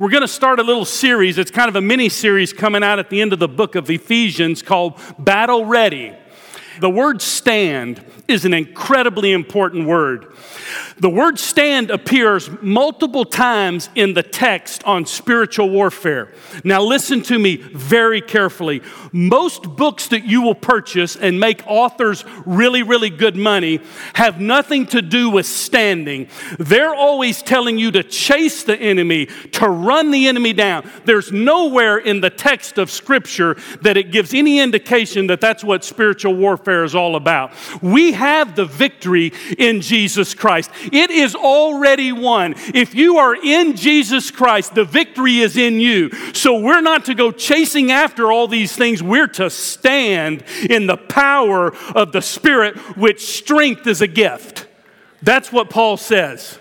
We're going to start a little series. It's kind of a mini series coming out at the end of the book of Ephesians called Battle Ready. The word stand is an incredibly important word. The word stand appears multiple times in the text on spiritual warfare. Now, listen to me very carefully. Most books that you will purchase and make authors really, really good money have nothing to do with standing. They're always telling you to chase the enemy, to run the enemy down. There's nowhere in the text of Scripture that it gives any indication that that's what spiritual warfare is all about. We have the victory in Jesus Christ. It is already won. If you are in Jesus Christ, the victory is in you. So we're not to go chasing after all these things. We're to stand in the power of the Spirit, which strength is a gift. That's what Paul says.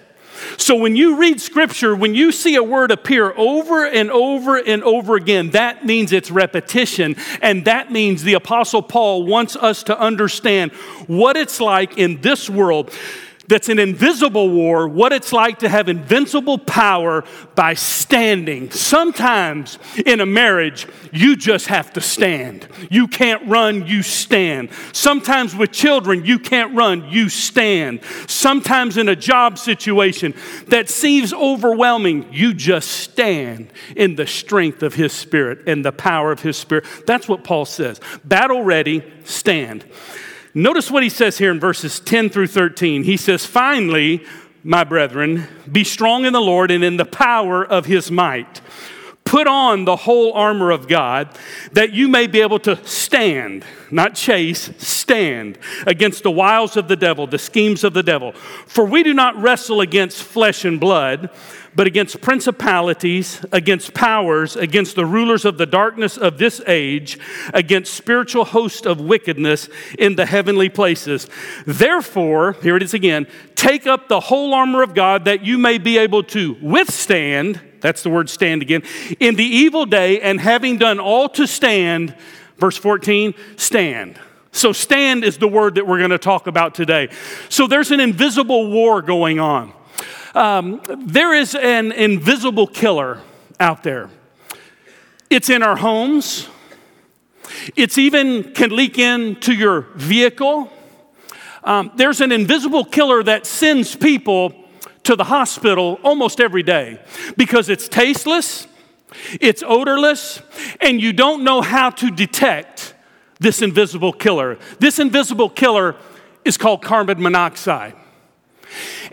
So when you read scripture, when you see a word appear over and over and over again, that means it's repetition. And that means the Apostle Paul wants us to understand what it's like in this world that's an invisible war, what it's like to have invincible power by standing. Sometimes in a marriage, you just have to stand. You can't run, you stand. Sometimes with children, you can't run, you stand. Sometimes in a job situation that seems overwhelming, you just stand in the strength of His Spirit and the power of His Spirit. That's what Paul says. Battle ready, stand. Notice what he says here in verses 10 through 13. He says, Finally, my brethren, be strong in the Lord and in the power of his might. Put on the whole armor of God that you may be able to stand, not chase, stand against the wiles of the devil, the schemes of the devil. For we do not wrestle against flesh and blood but against principalities, against powers, against the rulers of the darkness of this age, against spiritual hosts of wickedness in the heavenly places. Therefore, here it is again, take up the whole armor of God that you may be able to withstand, that's the word stand again, in the evil day, and having done all to stand, verse 14, stand. So, stand is the word that we're going to talk about today. So, there's an invisible war going on. Um, there is an invisible killer out there. It's in our homes. It's even can leak into your vehicle. Um, there's an invisible killer that sends people to the hospital almost every day because it's tasteless, it's odorless, and you don't know how to detect this invisible killer. This invisible killer is called carbon monoxide.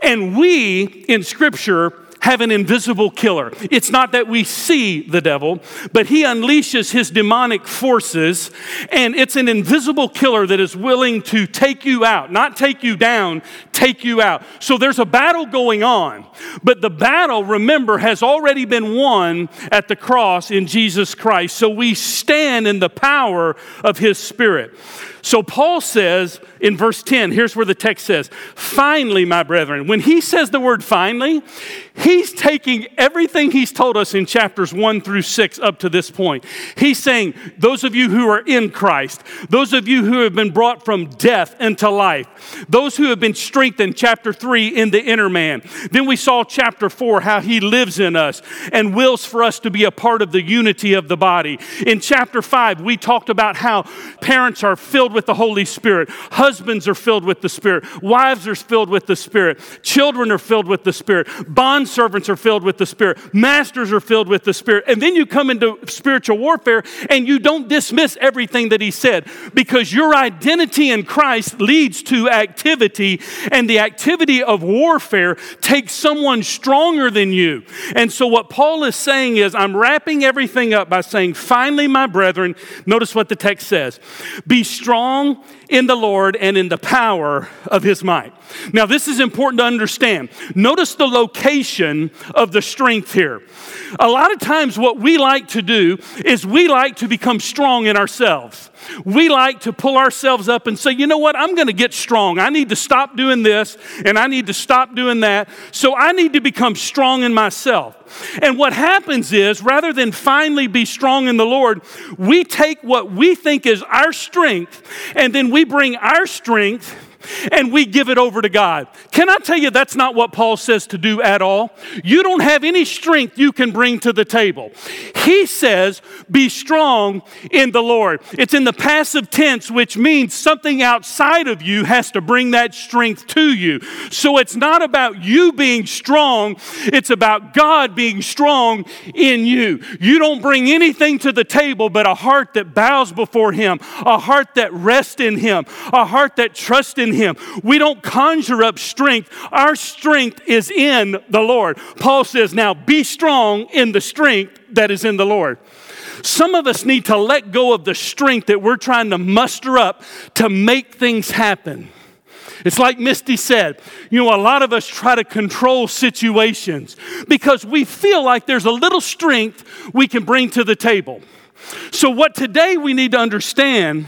And we in Scripture have an invisible killer. It's not that we see the devil, but he unleashes his demonic forces, and it's an invisible killer that is willing to take you out, not take you down, take you out. So there's a battle going on, but the battle, remember, has already been won at the cross in Jesus Christ. So we stand in the power of his spirit. So Paul says in verse 10, here's where the text says, finally, my brethren. When he says the word finally, he's taking everything he's told us in chapters 1 through 6 up to this point. He's saying, those of you who are in Christ, those of you who have been brought from death into life, those who have been strengthened, chapter 3, in the inner man. Then we saw chapter 4, how he lives in us and wills for us to be a part of the unity of the body. In chapter 5, we talked about how parents are filled with the Holy Spirit. Husbands are filled with the Spirit. Wives are filled with the Spirit. Children are filled with the Spirit. Bond servants are filled with the Spirit. Masters are filled with the Spirit. And then you come into spiritual warfare and you don't dismiss everything that he said because your identity in Christ leads to activity, and the activity of warfare takes someone stronger than you. And so, what Paul is saying is, I'm wrapping everything up by saying, finally, my brethren, notice what the text says be strong long in the Lord and in the power of his might. Now, this is important to understand. Notice the location of the strength here. A lot of times, what we like to do is we like to become strong in ourselves. We like to pull ourselves up and say, you know what, I'm going to get strong. I need to stop doing this and I need to stop doing that. So I need to become strong in myself. And what happens is, rather than finally be strong in the Lord, we take what we think is our strength and then we bring our strength and we give it over to God. Can I tell you that's not what Paul says to do at all? You don't have any strength you can bring to the table. He says, be strong in the Lord. It's in the passive tense, which means something outside of you has to bring that strength to you. So it's not about you being strong, it's about God being strong in you. You don't bring anything to the table but a heart that bows before Him, a heart that rests in Him, a heart that trusts in Him. We don't conjure up strength. Our strength is in the Lord. Paul says, Now be strong in the strength that is in the Lord. Some of us need to let go of the strength that we're trying to muster up to make things happen. It's like Misty said, you know, a lot of us try to control situations because we feel like there's a little strength we can bring to the table. So, what today we need to understand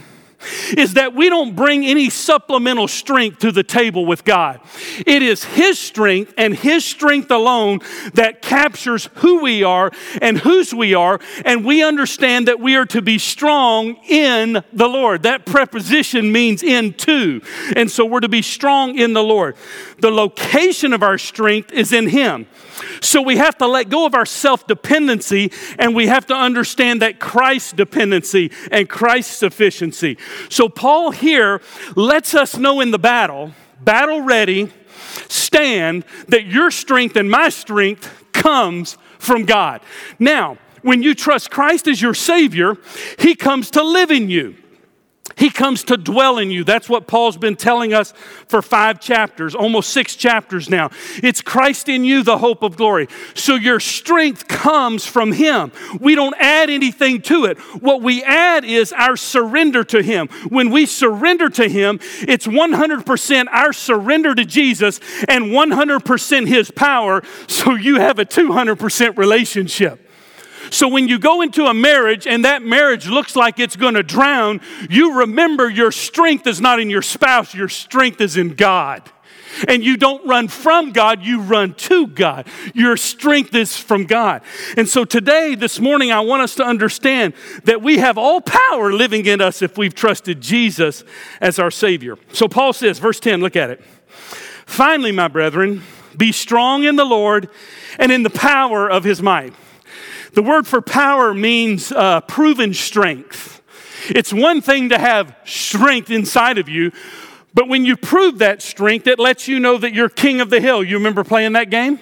is that we don't bring any supplemental strength to the table with God. It is His strength and His strength alone that captures who we are and whose we are, and we understand that we are to be strong in the Lord. That preposition means into, and so we're to be strong in the Lord. The location of our strength is in Him. So we have to let go of our self dependency and we have to understand that Christ's dependency and Christ's sufficiency. So Paul here lets us know in the battle, battle ready, stand, that your strength and my strength comes from God. Now, when you trust Christ as your Savior, He comes to live in you. He comes to dwell in you. That's what Paul's been telling us for five chapters, almost six chapters now. It's Christ in you, the hope of glory. So your strength comes from Him. We don't add anything to it. What we add is our surrender to Him. When we surrender to Him, it's 100% our surrender to Jesus and 100% His power. So you have a 200% relationship. So when you go into a marriage and that marriage looks like it's going to drown, you remember your strength is not in your spouse, your strength is in God. And you don't run from God, you run to God. Your strength is from God. And so today, this morning, I want us to understand that we have all power living in us if we've trusted Jesus as our Savior. So Paul says, verse 10, look at it. Finally, my brethren, be strong in the Lord and in the power of his might. The word for power means uh, proven strength. It's one thing to have strength inside of you, but when you prove that strength, it lets you know that you're king of the hill. You remember playing that game?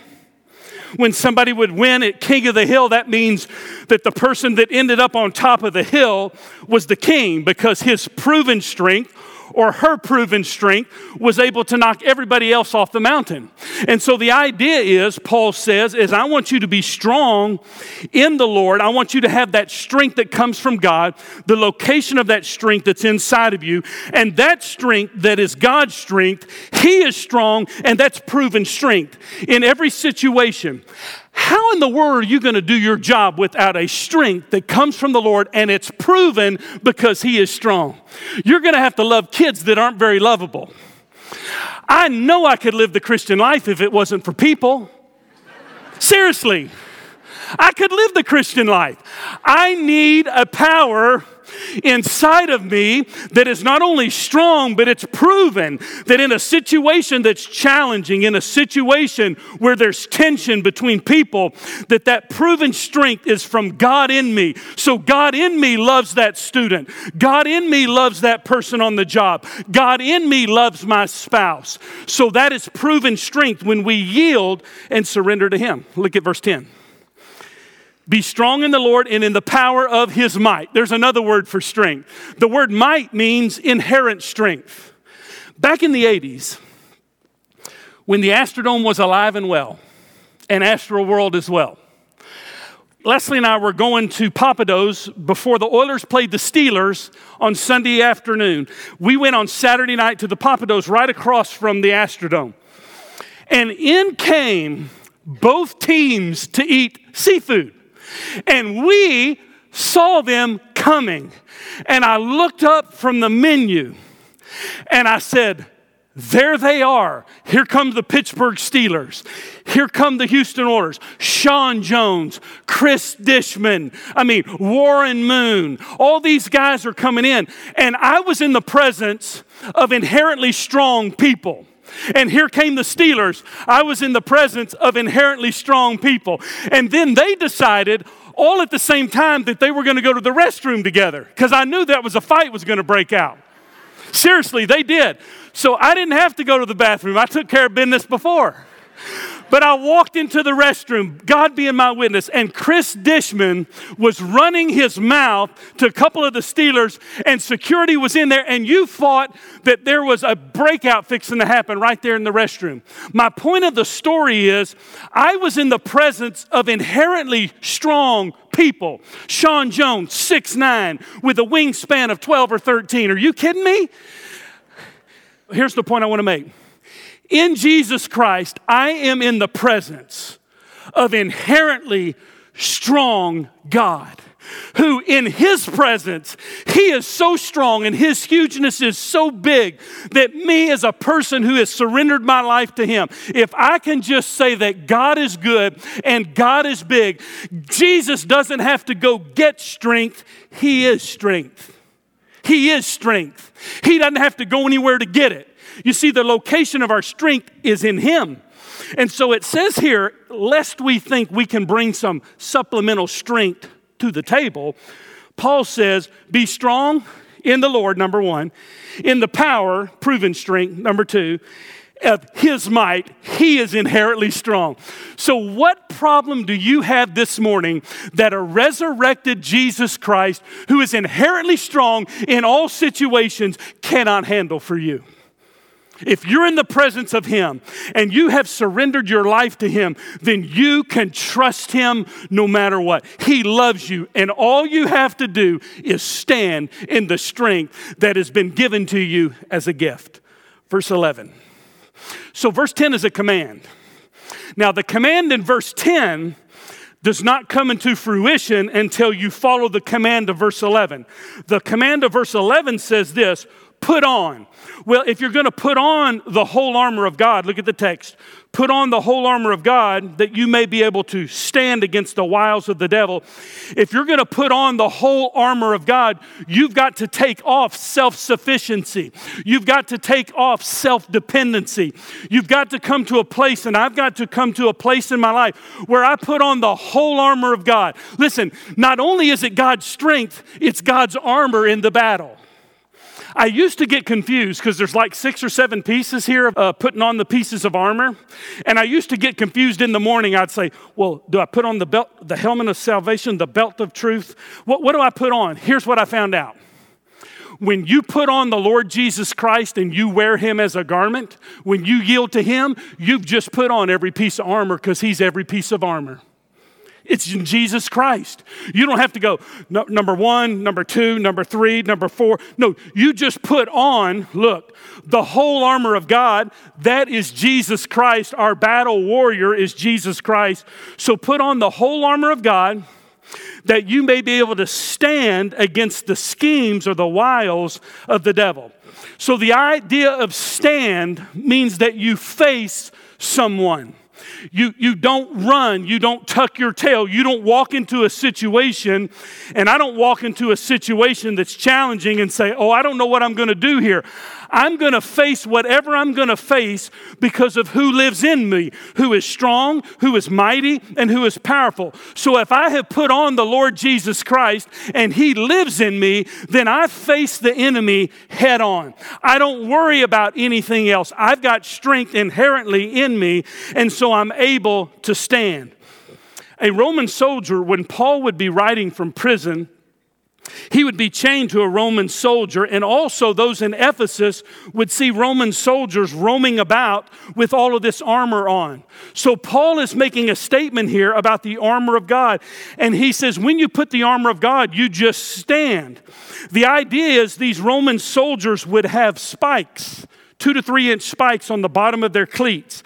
When somebody would win at King of the Hill, that means that the person that ended up on top of the hill was the king because his proven strength or her proven strength was able to knock everybody else off the mountain. And so the idea is, Paul says, is I want you to be strong in the Lord. I want you to have that strength that comes from God, the location of that strength that's inside of you, and that strength that is God's strength, He is strong, and that's proven strength in every situation. How in the world are you going to do your job without a strength that comes from the Lord and it's proven because He is strong? You're going to have to love kids that aren't very lovable. I know I could live the Christian life if it wasn't for people. Seriously, I could live the Christian life. I need a power inside of me that is not only strong, but it's proven that in a situation that's challenging, in a situation where there's tension between people, that that proven strength is from God in me. So God in me loves that student. God in me loves that person on the job. God in me loves my spouse. So that is proven strength when we yield and surrender to Him. Look at verse 10. Be strong in the Lord and in the power of his might. There's another word for strength. The word might means inherent strength. Back in the 80s, when the Astrodome was alive and well, and Astroworld as well, Leslie and I were going to Pappadeaux before the Oilers played the Steelers on Sunday afternoon. We went on Saturday night to the Pappadeaux right across from the Astrodome. And in came both teams to eat seafood. And we saw them coming. And I looked up from the menu and I said, there they are. Here come the Pittsburgh Steelers. Here come the Houston Oilers. Sean Jones, Chris Dishman, I mean, Warren Moon. All these guys are coming in. And I was in the presence of inherently strong people. And here came the Steelers. I was in the presence of inherently strong people. And then they decided, all at the same time, that they were going to go to the restroom together because I knew that was a fight was going to break out. Seriously, they did. So I didn't have to go to the bathroom. I took care of business before. But I walked into the restroom, God being my witness, and Chris Dishman was running his mouth to a couple of the Steelers, and security was in there, and you thought that there was a breakout fixing to happen right there in the restroom. My point of the story is I was in the presence of inherently strong people. Sean Jones, six nine, with a wingspan of 12 or 13. Are you kidding me? Here's the point I want to make in Jesus Christ, I am in the presence of inherently strong God who in his presence, he is so strong and his hugeness is so big that me as a person who has surrendered my life to him, if I can just say that God is good and God is big, Jesus doesn't have to go get strength, he is strength. He is strength. He doesn't have to go anywhere to get it. You see, the location of our strength is in Him. And so it says here, lest we think we can bring some supplemental strength to the table, Paul says, Be strong in the Lord, number one, in the power, proven strength, number two, of his might, he is inherently strong. So, what problem do you have this morning that a resurrected Jesus Christ, who is inherently strong in all situations, cannot handle for you? If you're in the presence of Him and you have surrendered your life to Him, then you can trust Him no matter what. He loves you, and all you have to do is stand in the strength that has been given to you as a gift. Verse 11. So, verse 10 is a command. Now, the command in verse 10 does not come into fruition until you follow the command of verse 11. The command of verse 11 says this put on. Well, if you're going to put on the whole armor of God, look at the text. Put on the whole armor of God that you may be able to stand against the wiles of the devil. If you're going to put on the whole armor of God, you've got to take off self sufficiency. You've got to take off self dependency. You've got to come to a place, and I've got to come to a place in my life where I put on the whole armor of God. Listen, not only is it God's strength, it's God's armor in the battle. I used to get confused because there's like six or seven pieces here uh, putting on the pieces of armor. And I used to get confused in the morning. I'd say, well, do I put on the belt, the helmet of salvation, the belt of truth? What, what do I put on? Here's what I found out. When you put on the Lord Jesus Christ and you wear him as a garment, when you yield to him, you've just put on every piece of armor because he's every piece of armor. It's in Jesus Christ. You don't have to go no, number one, number two, number three, number four. No, you just put on, look, the whole armor of God. That is Jesus Christ. Our battle warrior is Jesus Christ. So put on the whole armor of God that you may be able to stand against the schemes or the wiles of the devil. So the idea of stand means that you face someone. You, you don't run, you don't tuck your tail, you don't walk into a situation, and I don't walk into a situation that's challenging and say, Oh, I don't know what I'm going to do here. I'm going to face whatever I'm going to face because of who lives in me, who is strong, who is mighty, and who is powerful. So if I have put on the Lord Jesus Christ and He lives in me, then I face the enemy head on. I don't worry about anything else. I've got strength inherently in me, and so I'm able to stand. A Roman soldier, when Paul would be writing from prison, he would be chained to a Roman soldier, and also those in Ephesus would see Roman soldiers roaming about with all of this armor on. So, Paul is making a statement here about the armor of God, and he says, When you put the armor of God, you just stand. The idea is these Roman soldiers would have spikes, two to three inch spikes on the bottom of their cleats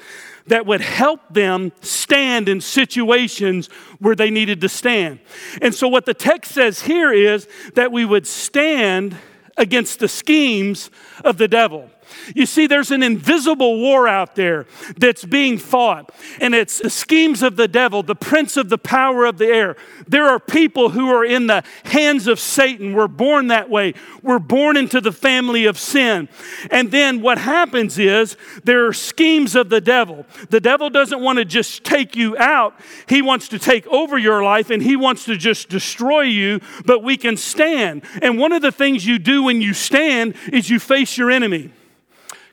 that would help them stand in situations where they needed to stand. And so, what the text says here is that we would stand against the schemes of the devil. You see, there's an invisible war out there that's being fought, and it's the schemes of the devil, the prince of the power of the air. There are people who are in the hands of Satan. We're born that way. We're born into the family of sin. And then what happens is there are schemes of the devil. The devil doesn't want to just take you out, he wants to take over your life and he wants to just destroy you, but we can stand. And one of the things you do when you stand is you face your enemy.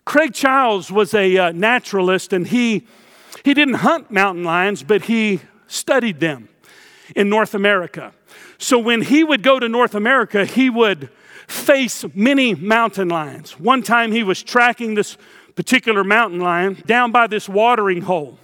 Craig Childs was a uh, naturalist and he, he didn't hunt mountain lions, but he studied them in North America. So when he would go to North America, he would face many mountain lions. One time he was tracking this particular mountain lion down by this watering hole.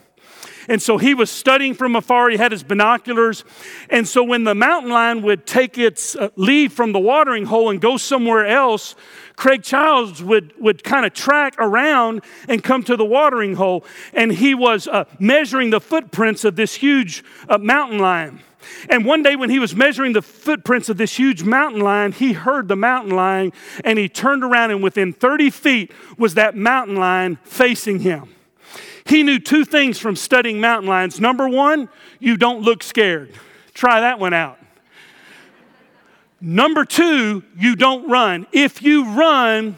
And so he was studying from afar. He had his binoculars. And so when the mountain lion would take its uh, leave from the watering hole and go somewhere else, Craig Childs would, would kind of track around and come to the watering hole. And he was uh, measuring the footprints of this huge uh, mountain lion. And one day, when he was measuring the footprints of this huge mountain lion, he heard the mountain lion and he turned around, and within 30 feet was that mountain lion facing him. He knew two things from studying mountain lions. Number one, you don't look scared. Try that one out. Number two, you don't run. If you run,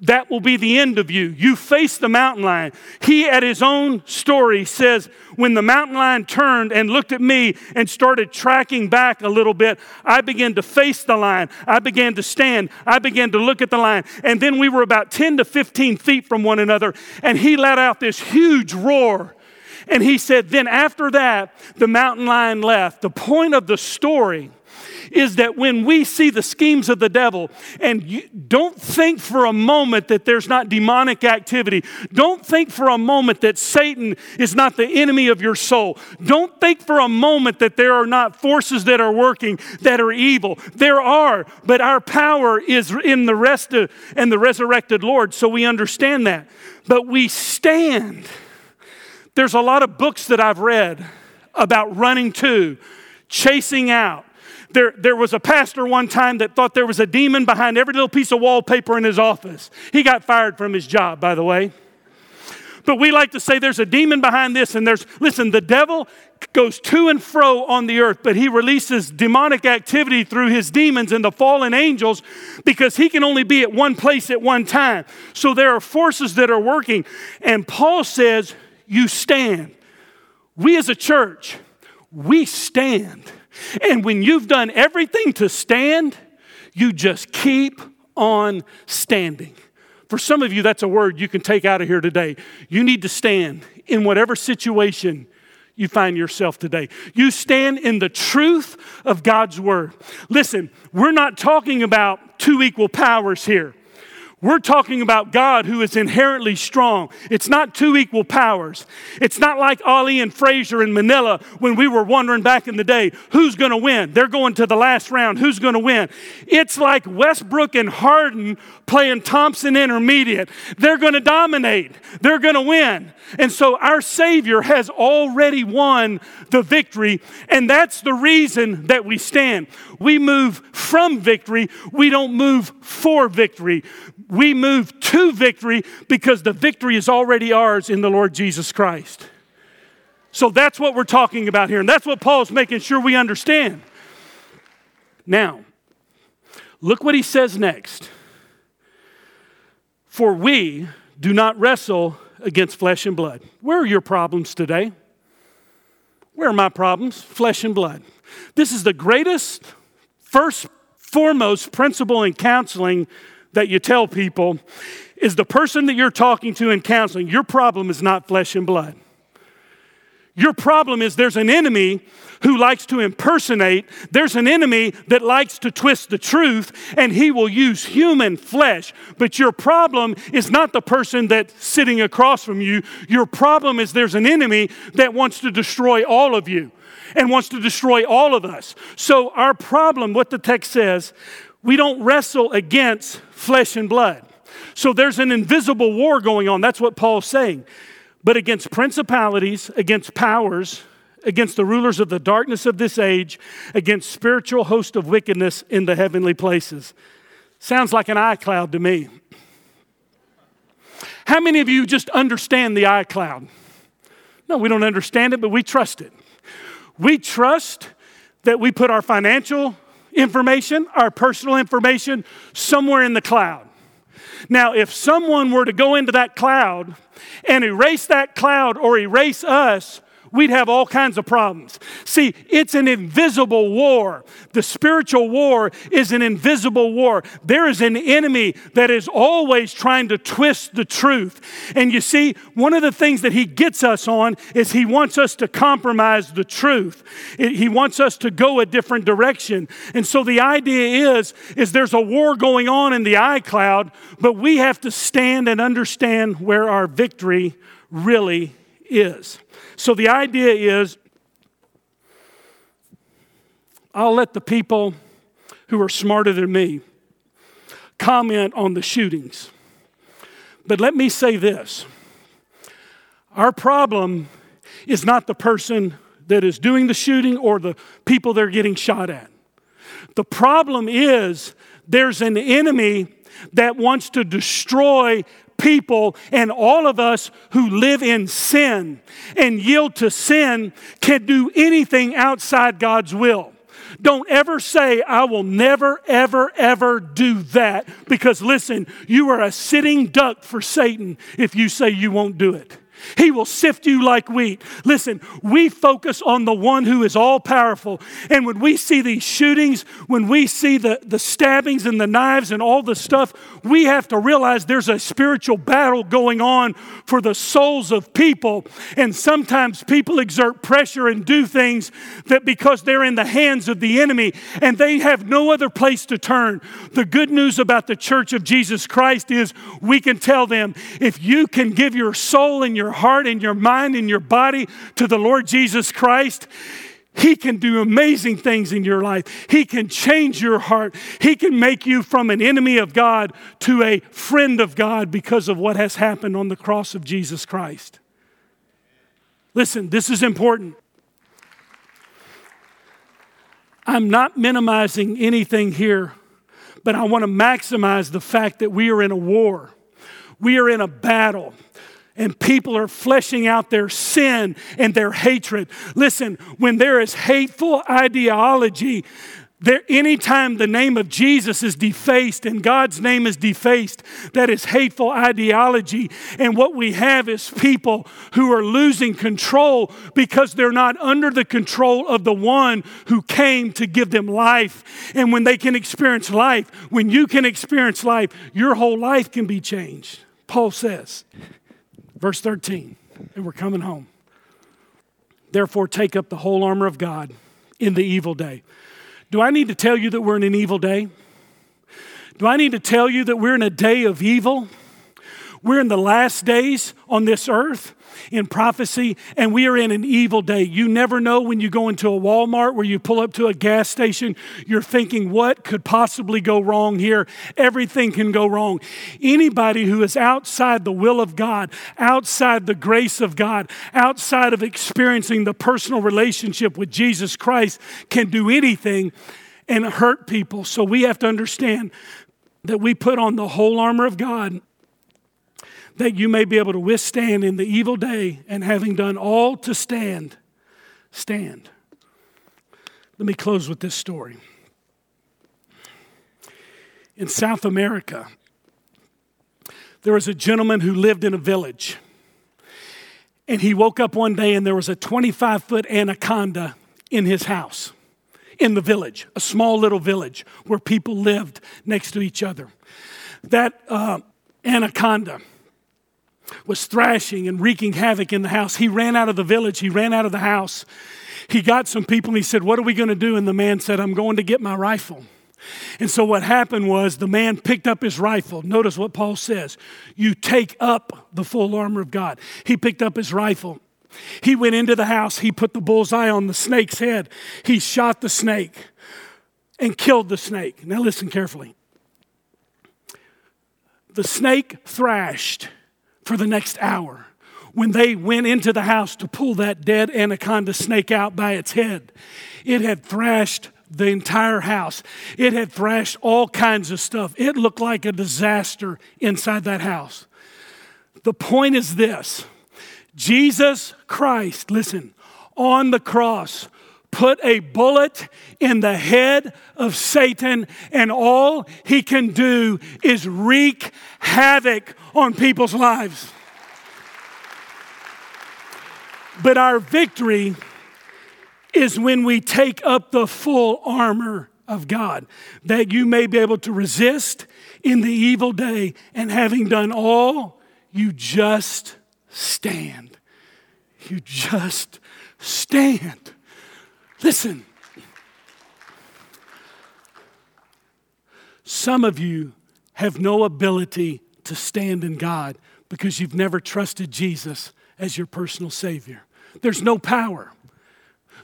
that will be the end of you. You face the mountain lion. He, at his own story, says, When the mountain lion turned and looked at me and started tracking back a little bit, I began to face the lion. I began to stand. I began to look at the lion. And then we were about 10 to 15 feet from one another, and he let out this huge roar. And he said, Then after that, the mountain lion left. The point of the story is that when we see the schemes of the devil, and don't think for a moment that there's not demonic activity. Don't think for a moment that Satan is not the enemy of your soul. Don't think for a moment that there are not forces that are working that are evil. There are, but our power is in the rest of, and the resurrected Lord, so we understand that. But we stand. There's a lot of books that I've read about running to, chasing out, there, there was a pastor one time that thought there was a demon behind every little piece of wallpaper in his office. He got fired from his job, by the way. But we like to say there's a demon behind this, and there's, listen, the devil goes to and fro on the earth, but he releases demonic activity through his demons and the fallen angels because he can only be at one place at one time. So there are forces that are working. And Paul says, You stand. We as a church, we stand. And when you've done everything to stand, you just keep on standing. For some of you, that's a word you can take out of here today. You need to stand in whatever situation you find yourself today. You stand in the truth of God's word. Listen, we're not talking about two equal powers here. We're talking about God who is inherently strong. It's not two equal powers. It's not like Ali and Frazier in Manila when we were wondering back in the day who's going to win. They're going to the last round. Who's going to win? It's like Westbrook and Harden playing Thompson Intermediate. They're going to dominate, they're going to win. And so our Savior has already won the victory, and that's the reason that we stand. We move from victory, we don't move for victory. We move to victory because the victory is already ours in the Lord Jesus Christ. So that's what we're talking about here, and that's what Paul's making sure we understand. Now, look what he says next. For we do not wrestle against flesh and blood. Where are your problems today? Where are my problems? Flesh and blood. This is the greatest, first, foremost principle in counseling that you tell people is the person that you're talking to in counseling, your problem is not flesh and blood. Your problem is there's an enemy who likes to impersonate, there's an enemy that likes to twist the truth, and he will use human flesh. But your problem is not the person that's sitting across from you. Your problem is there's an enemy that wants to destroy all of you and wants to destroy all of us. So, our problem, what the text says, we don't wrestle against flesh and blood. So, there's an invisible war going on. That's what Paul's saying but against principalities, against powers, against the rulers of the darkness of this age, against spiritual host of wickedness in the heavenly places. Sounds like an iCloud to me. How many of you just understand the iCloud? No, we don't understand it, but we trust it. We trust that we put our financial information, our personal information, somewhere in the cloud. Now, if someone were to go into that cloud and erase that cloud or erase us, we'd have all kinds of problems. See, it's an invisible war. The spiritual war is an invisible war. There is an enemy that is always trying to twist the truth. And you see, one of the things that he gets us on is he wants us to compromise the truth. He wants us to go a different direction. And so the idea is is there's a war going on in the iCloud, but we have to stand and understand where our victory really is. So the idea is I'll let the people who are smarter than me comment on the shootings. But let me say this our problem is not the person that is doing the shooting or the people they're getting shot at. The problem is there's an enemy that wants to destroy people and all of us who live in sin and yield to sin can do anything outside God's will. Don't ever say, I will never, ever, ever do that. Because listen, you are a sitting duck for Satan if you say you won't do it. He will sift you like wheat. Listen, we focus on the one who is all powerful. And when we see these shootings, when we see the, the stabbings and the knives and all the stuff, we have to realize there's a spiritual battle going on for the souls of people. And sometimes people exert pressure and do things that because they're in the hands of the enemy and they have no other place to turn. The good news about the church of Jesus Christ is we can tell them if you can give your soul and your heart and your mind and your body to the Lord Jesus Christ, he can do amazing things in your life. He can change your heart. He can make you from an enemy of God to a friend of God because of what has happened on the cross of Jesus Christ. Listen, this is important. I'm not minimizing anything here, but I want to maximize the fact that we are in a war. We are in a battle and people are fleshing out their sin and their hatred. Listen, when there is hateful ideology, there, anytime the name of Jesus is defaced and God's name is defaced, that is hateful ideology. And what we have is people who are losing control because they're not under the control of the one who came to give them life. And when they can experience life, when you can experience life, your whole life can be changed. Paul says. Verse 13, and we're coming home. Therefore, take up the whole armor of God in the evil day. Do I need to tell you that we're in an evil day? Do I need to tell you that we're in a day of evil? We're in the last days on this earth in prophecy, and we are in an evil day. You never know when you go into a Walmart where you pull up to a gas station, you're thinking, what could possibly go wrong here? Everything can go wrong. Anybody who is outside the will of God, outside the grace of God, outside of experiencing the personal relationship with Jesus Christ can do anything and hurt people. So we have to understand that we put on the whole armor of God that you may be able to withstand in the evil day, and having done all to stand, stand. Let me close with this story. In South America, there was a gentleman who lived in a village. And he woke up one day and there was a 25 foot anaconda in his house, in the village, a small little village where people lived next to each other. That uh, anaconda was thrashing and wreaking havoc in the house. He ran out of the village, he ran out of the house. He got some people and he said, What are we going to do? And the man said, I'm going to get my rifle. And so what happened was the man picked up his rifle. Notice what Paul says you take up the full armor of God. He picked up his rifle. He went into the house. He put the bullseye on the snake's head. He shot the snake and killed the snake. Now, listen carefully. The snake thrashed for the next hour. When they went into the house to pull that dead anaconda snake out by its head, it had thrashed the entire house. It had thrashed all kinds of stuff. It looked like a disaster inside that house. The point is this Jesus Christ, listen, on the cross, put a bullet in the head of Satan, and all he can do is wreak havoc on people's lives. But our victory is when we take up the full armor of God, that you may be able to resist in the evil day, and having done all, you just stand. You just stand. Listen, some of you have no ability to stand in God because you've never trusted Jesus as your personal Savior. There's no power.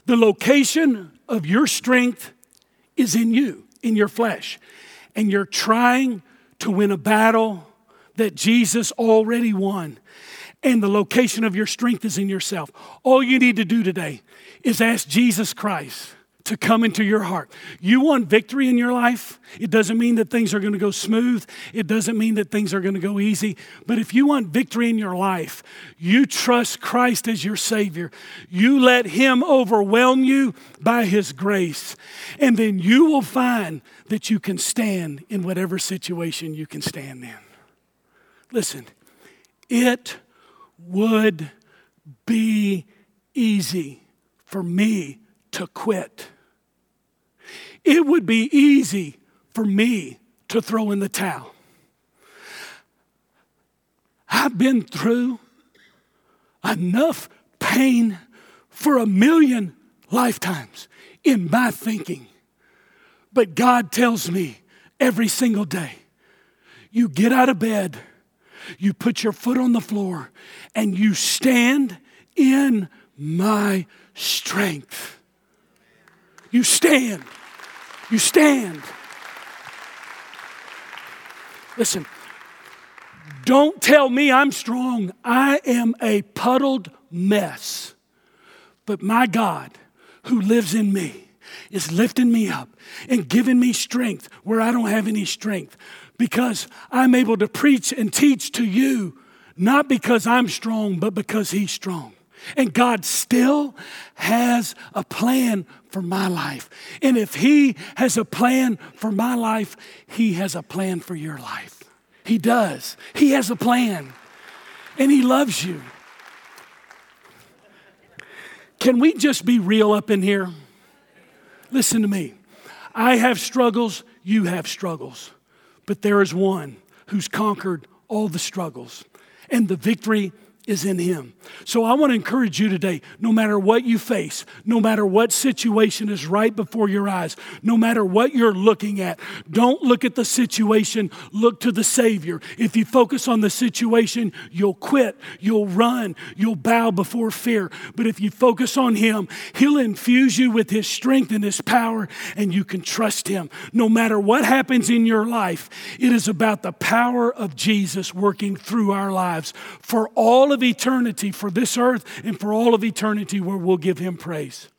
The location of your strength is in you, in your flesh. And you're trying to win a battle that Jesus already won. And the location of your strength is in yourself. All you need to do today is ask Jesus Christ to come into your heart. You want victory in your life? It doesn't mean that things are going to go smooth. It doesn't mean that things are going to go easy. But if you want victory in your life, you trust Christ as your Savior. You let Him overwhelm you by His grace. And then you will find that you can stand in whatever situation you can stand in. Listen, it would be easy for me to quit. It would be easy for me to throw in the towel. I've been through enough pain for a million lifetimes in my thinking. But God tells me every single day you get out of bed, you put your foot on the floor, and you stand in my strength. You stand. You stand. Listen, don't tell me I'm strong. I am a puddled mess. But my God, who lives in me, is lifting me up and giving me strength where I don't have any strength because I'm able to preach and teach to you, not because I'm strong, but because He's strong. And God still has a plan for my life. And if He has a plan for my life, He has a plan for your life. He does. He has a plan. And He loves you. Can we just be real up in here? Listen to me. I have struggles, you have struggles. But there is one who's conquered all the struggles. And the victory is in Him. So I want to encourage you today no matter what you face, no matter what situation is right before your eyes, no matter what you're looking at, don't look at the situation, look to the Savior. If you focus on the situation, you'll quit, you'll run, you'll bow before fear. But if you focus on Him, He'll infuse you with His strength and His power, and you can trust Him. No matter what happens in your life, it is about the power of Jesus working through our lives for of eternity, for this earth and for all of eternity, where we'll give him praise.